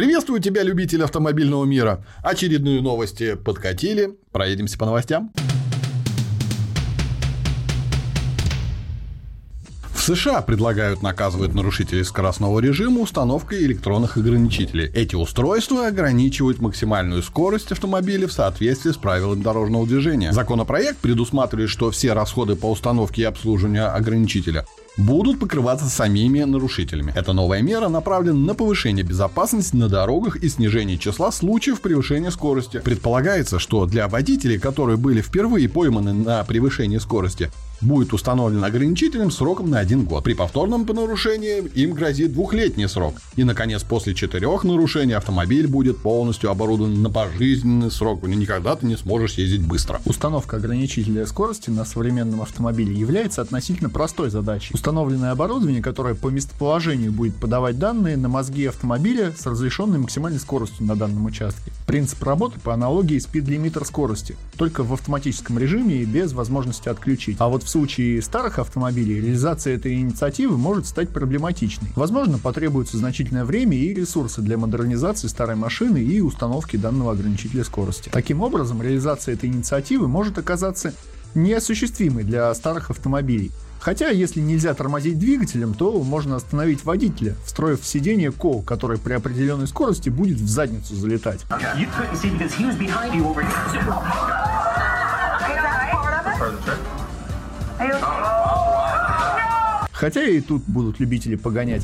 Приветствую тебя, любитель автомобильного мира. Очередные новости подкатили. Проедемся по новостям. В США предлагают наказывать нарушителей скоростного режима установкой электронных ограничителей. Эти устройства ограничивают максимальную скорость автомобиля в соответствии с правилами дорожного движения. Законопроект предусматривает, что все расходы по установке и обслуживанию ограничителя будут покрываться самими нарушителями. Эта новая мера направлена на повышение безопасности на дорогах и снижение числа случаев превышения скорости. Предполагается, что для водителей, которые были впервые пойманы на превышении скорости, будет установлен ограничителем сроком на один год. При повторном нарушении им грозит двухлетний срок. И, наконец, после четырех нарушений автомобиль будет полностью оборудован на пожизненный срок. Никогда ты не сможешь ездить быстро. Установка ограничителя скорости на современном автомобиле является относительно простой задачей. Установленное оборудование, которое по местоположению будет подавать данные на мозги автомобиля с разрешенной максимальной скоростью на данном участке. Принцип работы по аналогии спид-лимитер скорости, только в автоматическом режиме и без возможности отключить. А вот в случае старых автомобилей реализация этой инициативы может стать проблематичной. Возможно, потребуется значительное время и ресурсы для модернизации старой машины и установки данного ограничителя скорости. Таким образом, реализация этой инициативы может оказаться неосуществимой для старых автомобилей. Хотя, если нельзя тормозить двигателем, то можно остановить водителя, встроив в сиденье кол, который при определенной скорости будет в задницу залетать. Хотя и тут будут любители погонять.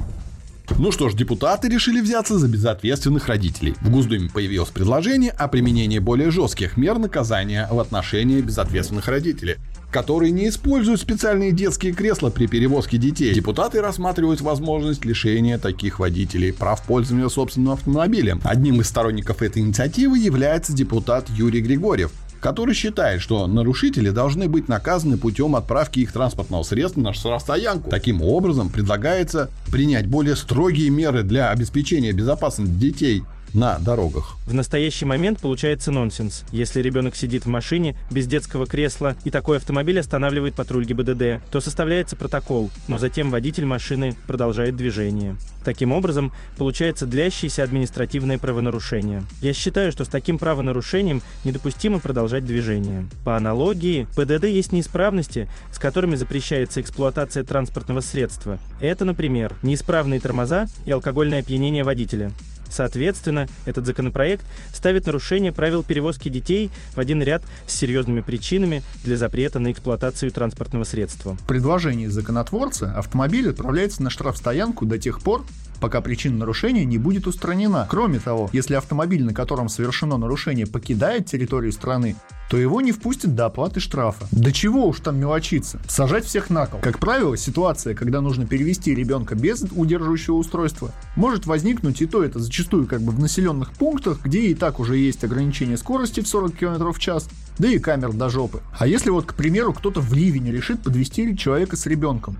Ну что ж, депутаты решили взяться за безответственных родителей. В Госдуме появилось предложение о применении более жестких мер наказания в отношении безответственных родителей которые не используют специальные детские кресла при перевозке детей. Депутаты рассматривают возможность лишения таких водителей прав пользования собственным автомобилем. Одним из сторонников этой инициативы является депутат Юрий Григорьев который считает, что нарушители должны быть наказаны путем отправки их транспортного средства на расстоянку. Таким образом, предлагается принять более строгие меры для обеспечения безопасности детей на дорогах. В настоящий момент получается нонсенс. Если ребенок сидит в машине без детского кресла и такой автомобиль останавливает патруль ГИБДД, то составляется протокол, но затем водитель машины продолжает движение. Таким образом, получается длящееся административное правонарушение. Я считаю, что с таким правонарушением недопустимо продолжать движение. По аналогии, ПДД есть неисправности, с которыми запрещается эксплуатация транспортного средства. Это, например, неисправные тормоза и алкогольное опьянение водителя. Соответственно, этот законопроект ставит нарушение правил перевозки детей в один ряд с серьезными причинами для запрета на эксплуатацию транспортного средства. В предложении законотворца автомобиль отправляется на штрафстоянку до тех пор, пока причина нарушения не будет устранена. Кроме того, если автомобиль, на котором совершено нарушение, покидает территорию страны, то его не впустят до оплаты штрафа. Да чего уж там мелочиться. Сажать всех на кол. Как правило, ситуация, когда нужно перевести ребенка без удерживающего устройства, может возникнуть и то это зачастую как бы в населенных пунктах, где и так уже есть ограничение скорости в 40 км в час, да и камер до жопы. А если вот, к примеру, кто-то в ливень решит подвести человека с ребенком,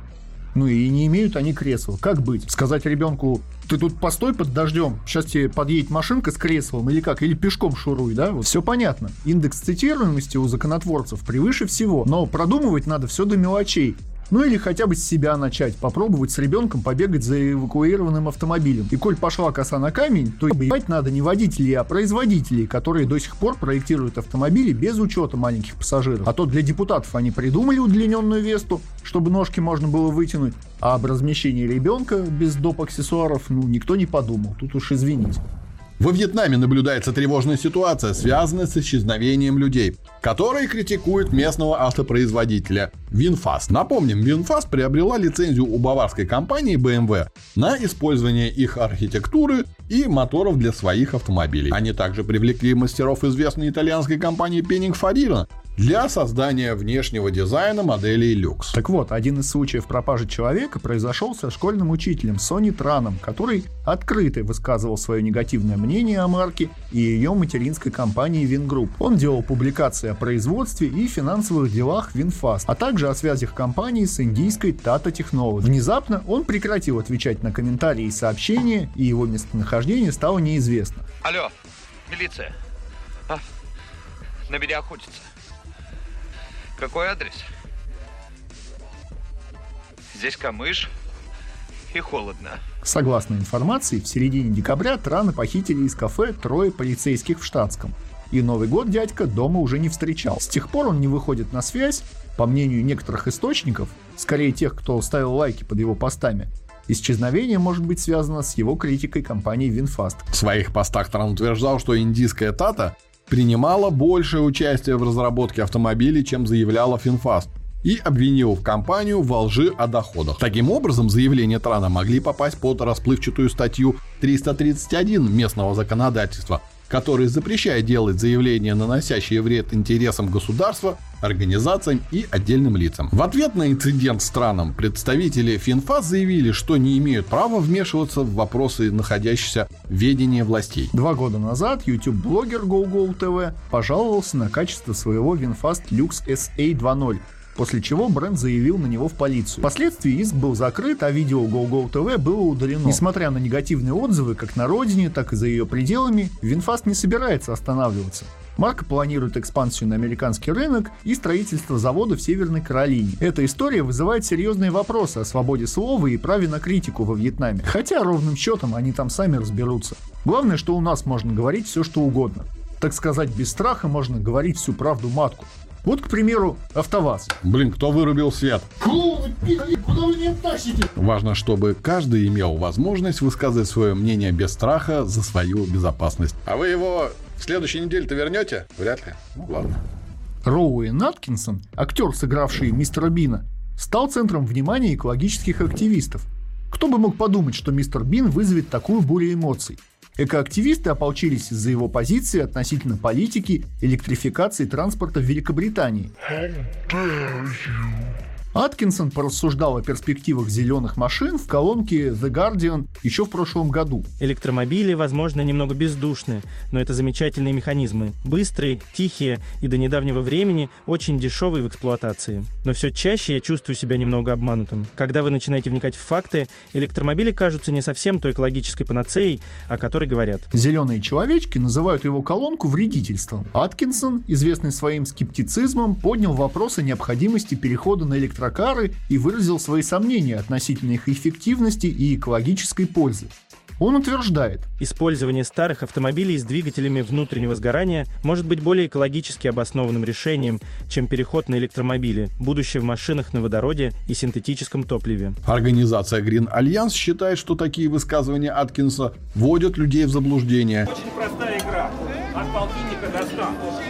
ну и не имеют они кресла. Как быть? Сказать ребенку, ты тут постой под дождем, сейчас тебе подъедет машинка с креслом или как, или пешком шуруй, да? Вот все понятно. Индекс цитируемости у законотворцев превыше всего, но продумывать надо все до мелочей. Ну или хотя бы с себя начать, попробовать с ребенком побегать за эвакуированным автомобилем. И коль пошла коса на камень, то ебать надо не водителей, а производителей, которые до сих пор проектируют автомобили без учета маленьких пассажиров. А то для депутатов они придумали удлиненную весту, чтобы ножки можно было вытянуть, а об размещении ребенка без доп. аксессуаров ну никто не подумал, тут уж извините. Во Вьетнаме наблюдается тревожная ситуация, связанная с исчезновением людей, которые критикуют местного автопроизводителя VinFast. Напомним, VinFast приобрела лицензию у баварской компании BMW на использование их архитектуры и моторов для своих автомобилей. Они также привлекли мастеров известной итальянской компании Pininfarina для создания внешнего дизайна моделей Lux. Так вот, один из случаев пропажи человека произошел со школьным учителем Сони Траном, который открыто высказывал свое негативное мнение о марке и ее материнской компании Vingroup. Он делал публикации о производстве и финансовых делах VinFast, а также о связях компании с индийской Tata Technology. Внезапно он прекратил отвечать на комментарии и сообщения, и его местонахождение стало неизвестно. Алло, милиция. А? На меня охотятся. Какой адрес? Здесь камыш и холодно. Согласно информации, в середине декабря Трана похитили из кафе трое полицейских в штатском. И Новый год дядька дома уже не встречал. С тех пор он не выходит на связь. По мнению некоторых источников, скорее тех, кто ставил лайки под его постами, Исчезновение может быть связано с его критикой компании VinFast. В своих постах Тран утверждал, что индийская Tata принимала большее участие в разработке автомобилей, чем заявляла VinFast и обвинил в компанию во лжи о доходах. Таким образом, заявления Трана могли попасть под расплывчатую статью 331 местного законодательства, который запрещает делать заявления, наносящие вред интересам государства, организациям и отдельным лицам. В ответ на инцидент с Траном представители VinFast заявили, что не имеют права вмешиваться в вопросы, находящиеся в ведении властей. Два года назад YouTube-блогер GoGo пожаловался на качество своего VinFast Lux SA 2.0, после чего бренд заявил на него в полицию. Впоследствии иск был закрыт, а видео GoGo TV было удалено. Несмотря на негативные отзывы как на родине, так и за ее пределами, VinFast не собирается останавливаться. Марка планирует экспансию на американский рынок и строительство завода в Северной Каролине. Эта история вызывает серьезные вопросы о свободе слова и праве на критику во Вьетнаме. Хотя ровным счетом они там сами разберутся. Главное, что у нас можно говорить все, что угодно. Так сказать, без страха можно говорить всю правду матку. Вот, к примеру, АвтоВАЗ. Блин, кто вырубил свет? Куда вы меня тащите? Важно, чтобы каждый имел возможность высказывать свое мнение без страха за свою безопасность. А вы его в следующей неделе-то вернете? Вряд ли. Ну, ладно. Роуэн Аткинсон, актер, сыгравший мистера Бина, стал центром внимания экологических активистов. Кто бы мог подумать, что мистер Бин вызовет такую бурю эмоций? Экоактивисты ополчились из-за его позиции относительно политики электрификации транспорта в Великобритании. Аткинсон порассуждал о перспективах зеленых машин в колонке The Guardian еще в прошлом году. Электромобили, возможно, немного бездушны, но это замечательные механизмы. Быстрые, тихие и до недавнего времени очень дешевые в эксплуатации. Но все чаще я чувствую себя немного обманутым. Когда вы начинаете вникать в факты, электромобили кажутся не совсем той экологической панацеей, о которой говорят. Зеленые человечки называют его колонку вредительством. Аткинсон, известный своим скептицизмом, поднял вопрос о необходимости перехода на электрокары и выразил свои сомнения относительно их эффективности и экологической пользы. Он утверждает, Использование старых автомобилей с двигателями внутреннего сгорания может быть более экологически обоснованным решением, чем переход на электромобили, будущее в машинах на водороде и синтетическом топливе. Организация Green Alliance считает, что такие высказывания Аткинса вводят людей в заблуждение. Очень простая игра. От полтинника до 100.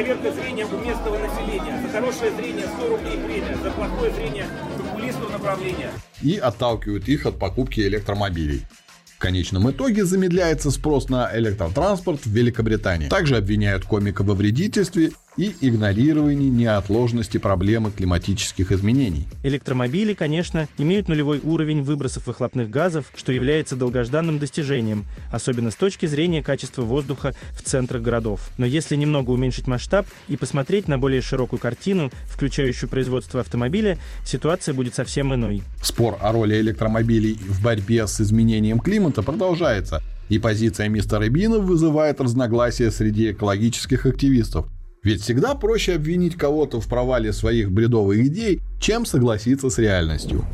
Проверка зрения у местного населения. За хорошее зрение 100 рублей премия. За плохое зрение к окулисту направление. и отталкивают их от покупки электромобилей. В конечном итоге замедляется спрос на электротранспорт в Великобритании. Также обвиняют комика во вредительстве и игнорировании неотложности проблемы климатических изменений. Электромобили, конечно, имеют нулевой уровень выбросов выхлопных газов, что является долгожданным достижением, особенно с точки зрения качества воздуха в центрах городов. Но если немного уменьшить масштаб и посмотреть на более широкую картину, включающую производство автомобиля, ситуация будет совсем иной. Спор о роли электромобилей в борьбе с изменением климата продолжается, и позиция мистера Бина вызывает разногласия среди экологических активистов. Ведь всегда проще обвинить кого-то в провале своих бредовых идей, чем согласиться с реальностью.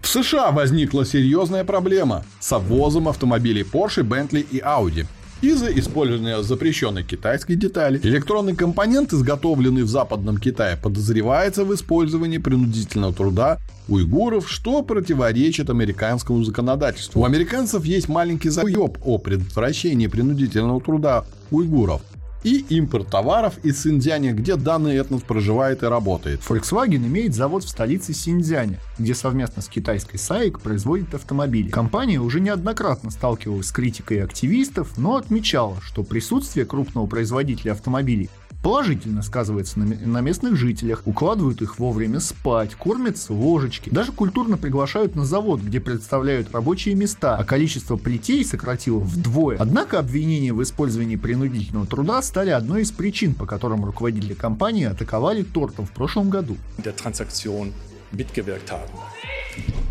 В США возникла серьезная проблема с обвозом автомобилей Porsche, Bentley и Audi из-за использования запрещенной китайской детали. Электронный компонент, изготовленный в Западном Китае, подозревается в использовании принудительного труда уйгуров, что противоречит американскому законодательству. У американцев есть маленький заеб о предотвращении принудительного труда уйгуров и импорт товаров из Синьцзяня, где данный этнос проживает и работает. Volkswagen имеет завод в столице Синьцзяня, где совместно с китайской SAIC производит автомобили. Компания уже неоднократно сталкивалась с критикой активистов, но отмечала, что присутствие крупного производителя автомобилей положительно сказывается на, на местных жителях, укладывают их вовремя спать, кормят с ложечки, даже культурно приглашают на завод, где представляют рабочие места, а количество плетей сократило вдвое. Однако обвинения в использовании принудительного труда стали одной из причин, по которым руководители компании атаковали тортом в прошлом году. der.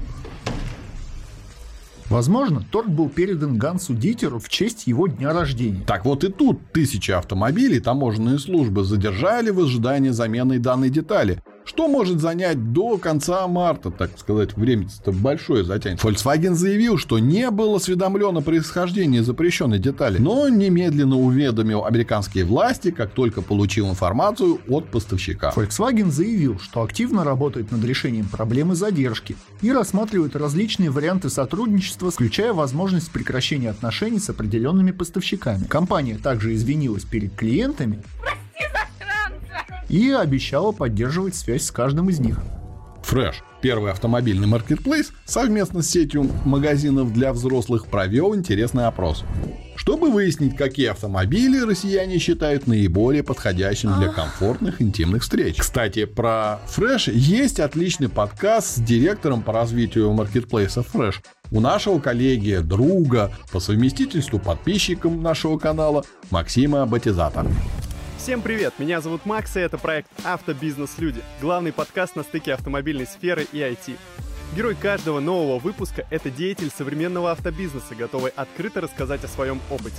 Возможно, торт был передан Гансу Дитеру в честь его дня рождения. Так вот и тут тысячи автомобилей таможенные службы задержали в ожидании замены данной детали, что может занять до конца марта, так сказать, время-то большое затянет. Volkswagen заявил, что не был осведомлен о запрещенной детали, но немедленно уведомил американские власти, как только получил информацию от поставщика. Volkswagen заявил, что активно работает над решением проблемы задержки и рассматривает различные варианты сотрудничества, включая возможность прекращения отношений с определенными поставщиками. Компания также извинилась перед клиентами и обещала поддерживать связь с каждым из них. Фреш, первый автомобильный маркетплейс, совместно с сетью магазинов для взрослых провел интересный опрос. Чтобы выяснить, какие автомобили россияне считают наиболее подходящими для комфортных интимных встреч. Кстати, про Фреш есть отличный подкаст с директором по развитию маркетплейса Фреш. У нашего коллеги, друга, по совместительству подписчиком нашего канала Максима Батизата. Всем привет, меня зовут Макс, и это проект «Автобизнес-люди», главный подкаст на стыке автомобильной сферы и IT. Герой каждого нового выпуска – это деятель современного автобизнеса, готовый открыто рассказать о своем опыте.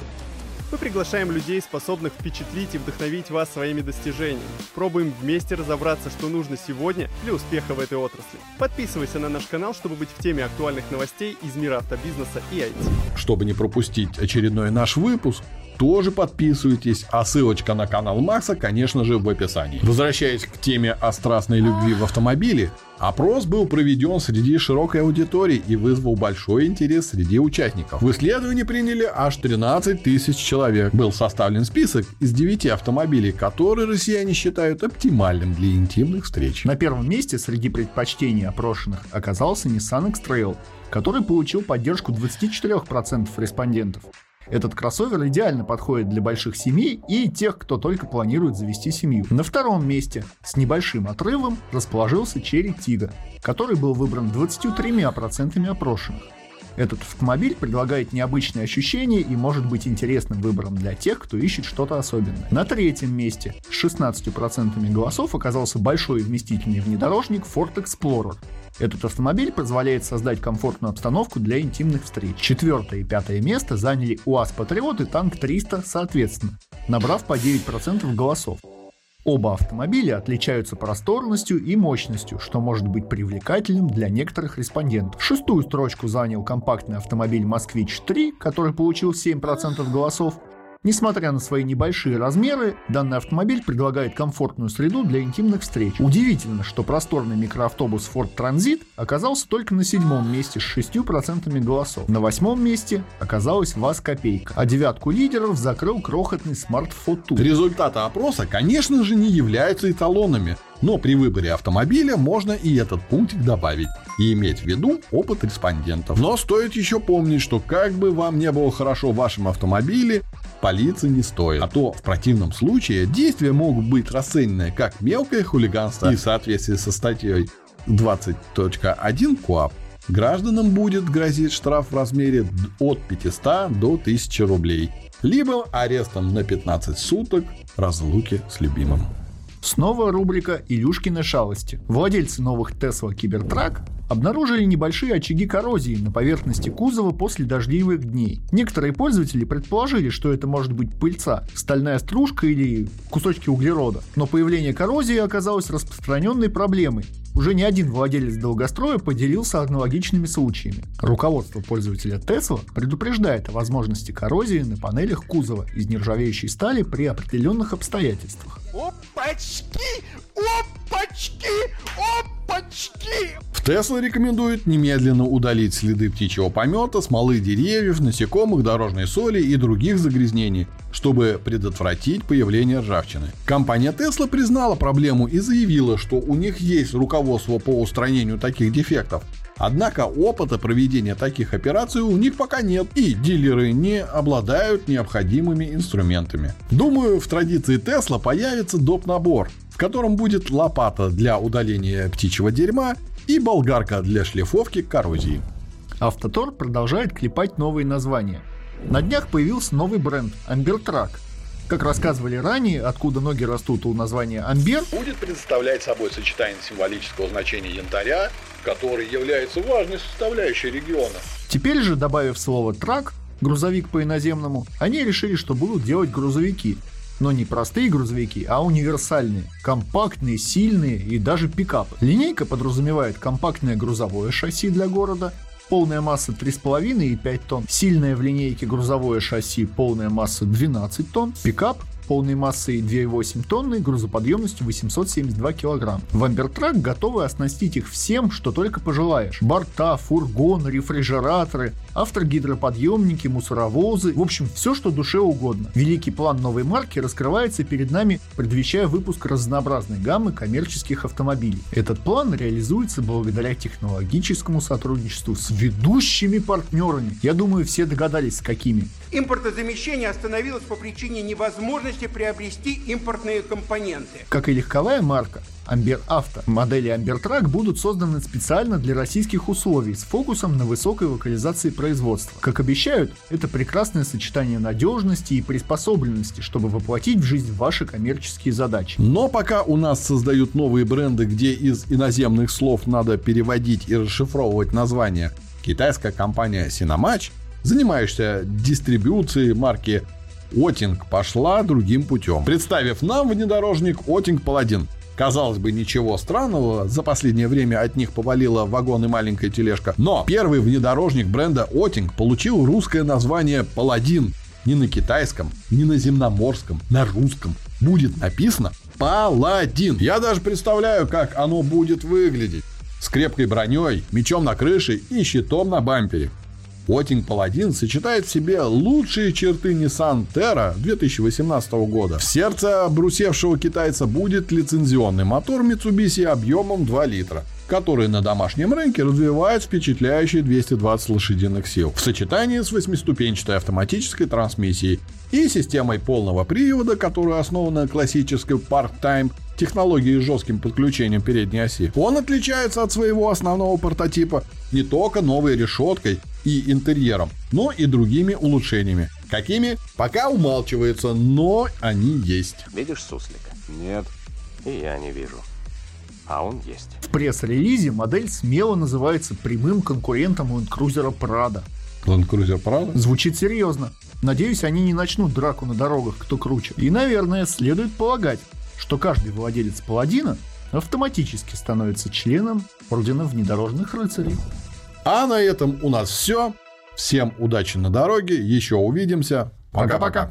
Мы приглашаем людей, способных впечатлить и вдохновить вас своими достижениями. Пробуем вместе разобраться, что нужно сегодня для успеха в этой отрасли. Подписывайся на наш канал, чтобы быть в теме актуальных новостей из мира автобизнеса и IT. Чтобы не пропустить очередной наш выпуск, тоже подписывайтесь, а ссылочка на канал Макса, конечно же, в описании. Возвращаясь к теме о страстной любви в автомобиле, опрос был проведен среди широкой аудитории и вызвал большой интерес среди участников. В исследовании приняли аж 13 тысяч человек. Был составлен список из 9 автомобилей, которые россияне считают оптимальным для интимных встреч. На первом месте среди предпочтений опрошенных оказался Nissan X-Trail, который получил поддержку 24% респондентов. Этот кроссовер идеально подходит для больших семей и тех, кто только планирует завести семью. На втором месте с небольшим отрывом расположился Cherry Tiggo, который был выбран 23% опрошенных. Этот автомобиль предлагает необычные ощущения и может быть интересным выбором для тех, кто ищет что-то особенное. На третьем месте с 16% голосов оказался большой вместительный внедорожник Ford Explorer. Этот автомобиль позволяет создать комфортную обстановку для интимных встреч. Четвертое и пятое место заняли УАЗ Патриот и Танк 300 соответственно, набрав по 9% голосов. Оба автомобиля отличаются просторностью и мощностью, что может быть привлекательным для некоторых респондентов. Шестую строчку занял компактный автомобиль «Москвич-3», который получил 7% голосов, Несмотря на свои небольшие размеры, данный автомобиль предлагает комфортную среду для интимных встреч. Удивительно, что просторный микроавтобус Ford Transit оказался только на седьмом месте с 6% голосов. На восьмом месте оказалась ВАЗ Копейка, а девятку лидеров закрыл крохотный Photo. Результаты опроса, конечно же, не являются эталонами, но при выборе автомобиля можно и этот пунктик добавить и иметь в виду опыт респондентов. Но стоит еще помнить, что как бы вам не было хорошо в вашем автомобиле, палиться не стоит. А то в противном случае действия могут быть расценены как мелкое хулиганство и в соответствии со статьей 20.1 КОАП гражданам будет грозить штраф в размере от 500 до 1000 рублей, либо арестом на 15 суток разлуки с любимым. Снова рубрика «Илюшкины шалости». Владельцы новых Tesla Cybertruck обнаружили небольшие очаги коррозии на поверхности кузова после дождливых дней. Некоторые пользователи предположили, что это может быть пыльца, стальная стружка или кусочки углерода. Но появление коррозии оказалось распространенной проблемой, уже не один владелец долгостроя поделился аналогичными случаями. Руководство пользователя Tesla предупреждает о возможности коррозии на панелях кузова из нержавеющей стали при определенных обстоятельствах. Опачки! Опачки! Опачки! Тесла рекомендуют немедленно удалить следы птичьего помета, смолы деревьев, насекомых, дорожной соли и других загрязнений, чтобы предотвратить появление ржавчины. Компания Tesla признала проблему и заявила, что у них есть руководство по устранению таких дефектов. Однако опыта проведения таких операций у них пока нет, и дилеры не обладают необходимыми инструментами. Думаю, в традиции Tesla появится доп. набор, в котором будет лопата для удаления птичьего дерьма и болгарка для шлифовки коррозии. Автотор продолжает клепать новые названия. На днях появился новый бренд Ambertrack. Как рассказывали ранее, откуда ноги растут у названия Амбер, будет представлять собой сочетание символического значения янтаря, который является важной составляющей региона. Теперь же, добавив слово «трак», грузовик по иноземному, они решили, что будут делать грузовики. Но не простые грузовики, а универсальные, компактные, сильные и даже пикапы. Линейка подразумевает компактное грузовое шасси для города, полная масса 3,5 и 5 тонн, сильное в линейке грузовое шасси, полная масса 12 тонн, пикап полной массой 2,8 тонны, грузоподъемностью 872 килограмм. В Амбертрак готовы оснастить их всем, что только пожелаешь. Борта, фургоны, рефрижераторы, автогидроподъемники, мусоровозы, в общем, все, что душе угодно. Великий план новой марки раскрывается перед нами, предвещая выпуск разнообразной гаммы коммерческих автомобилей. Этот план реализуется благодаря технологическому сотрудничеству с ведущими партнерами. Я думаю, все догадались, с какими. Импортозамещение остановилось по причине невозможности приобрести импортные компоненты. Как и легковая марка, Амбер Авто. Модели Амбертрак будут созданы специально для российских условий с фокусом на высокой локализации производства. Как обещают, это прекрасное сочетание надежности и приспособленности, чтобы воплотить в жизнь ваши коммерческие задачи. Но пока у нас создают новые бренды, где из иноземных слов надо переводить и расшифровывать название, китайская компания Синомач, занимающаяся дистрибьюцией марки Отинг, пошла другим путем, представив нам внедорожник Отинг Паладин – Казалось бы, ничего странного, за последнее время от них повалила вагон и маленькая тележка. Но первый внедорожник бренда Отинг получил русское название «Паладин». Не на китайском, не на земноморском, на русском. Будет написано «Паладин». Я даже представляю, как оно будет выглядеть. С крепкой броней, мечом на крыше и щитом на бампере. Отинг Паладин сочетает в себе лучшие черты Nissan Terra 2018 года. В сердце брусевшего китайца будет лицензионный мотор Mitsubishi объемом 2 литра который на домашнем рынке развивает впечатляющие 220 лошадиных сил в сочетании с восьмиступенчатой автоматической трансмиссией и системой полного привода, которая основана на классической Park-Time технологии с жестким подключением передней оси. Он отличается от своего основного прототипа не только новой решеткой и интерьером, но и другими улучшениями. Какими? Пока умалчивается, но они есть. Видишь суслика? Нет. И я не вижу. А он есть. В пресс-релизе модель смело называется прямым конкурентом Land Cruiser Prado. Land Cruiser Prado? Звучит серьезно. Надеюсь, они не начнут драку на дорогах, кто круче. И, наверное, следует полагать, что каждый владелец Паладина автоматически становится членом Ордена Внедорожных Рыцарей. А на этом у нас все. Всем удачи на дороге, еще увидимся. Пока-пока.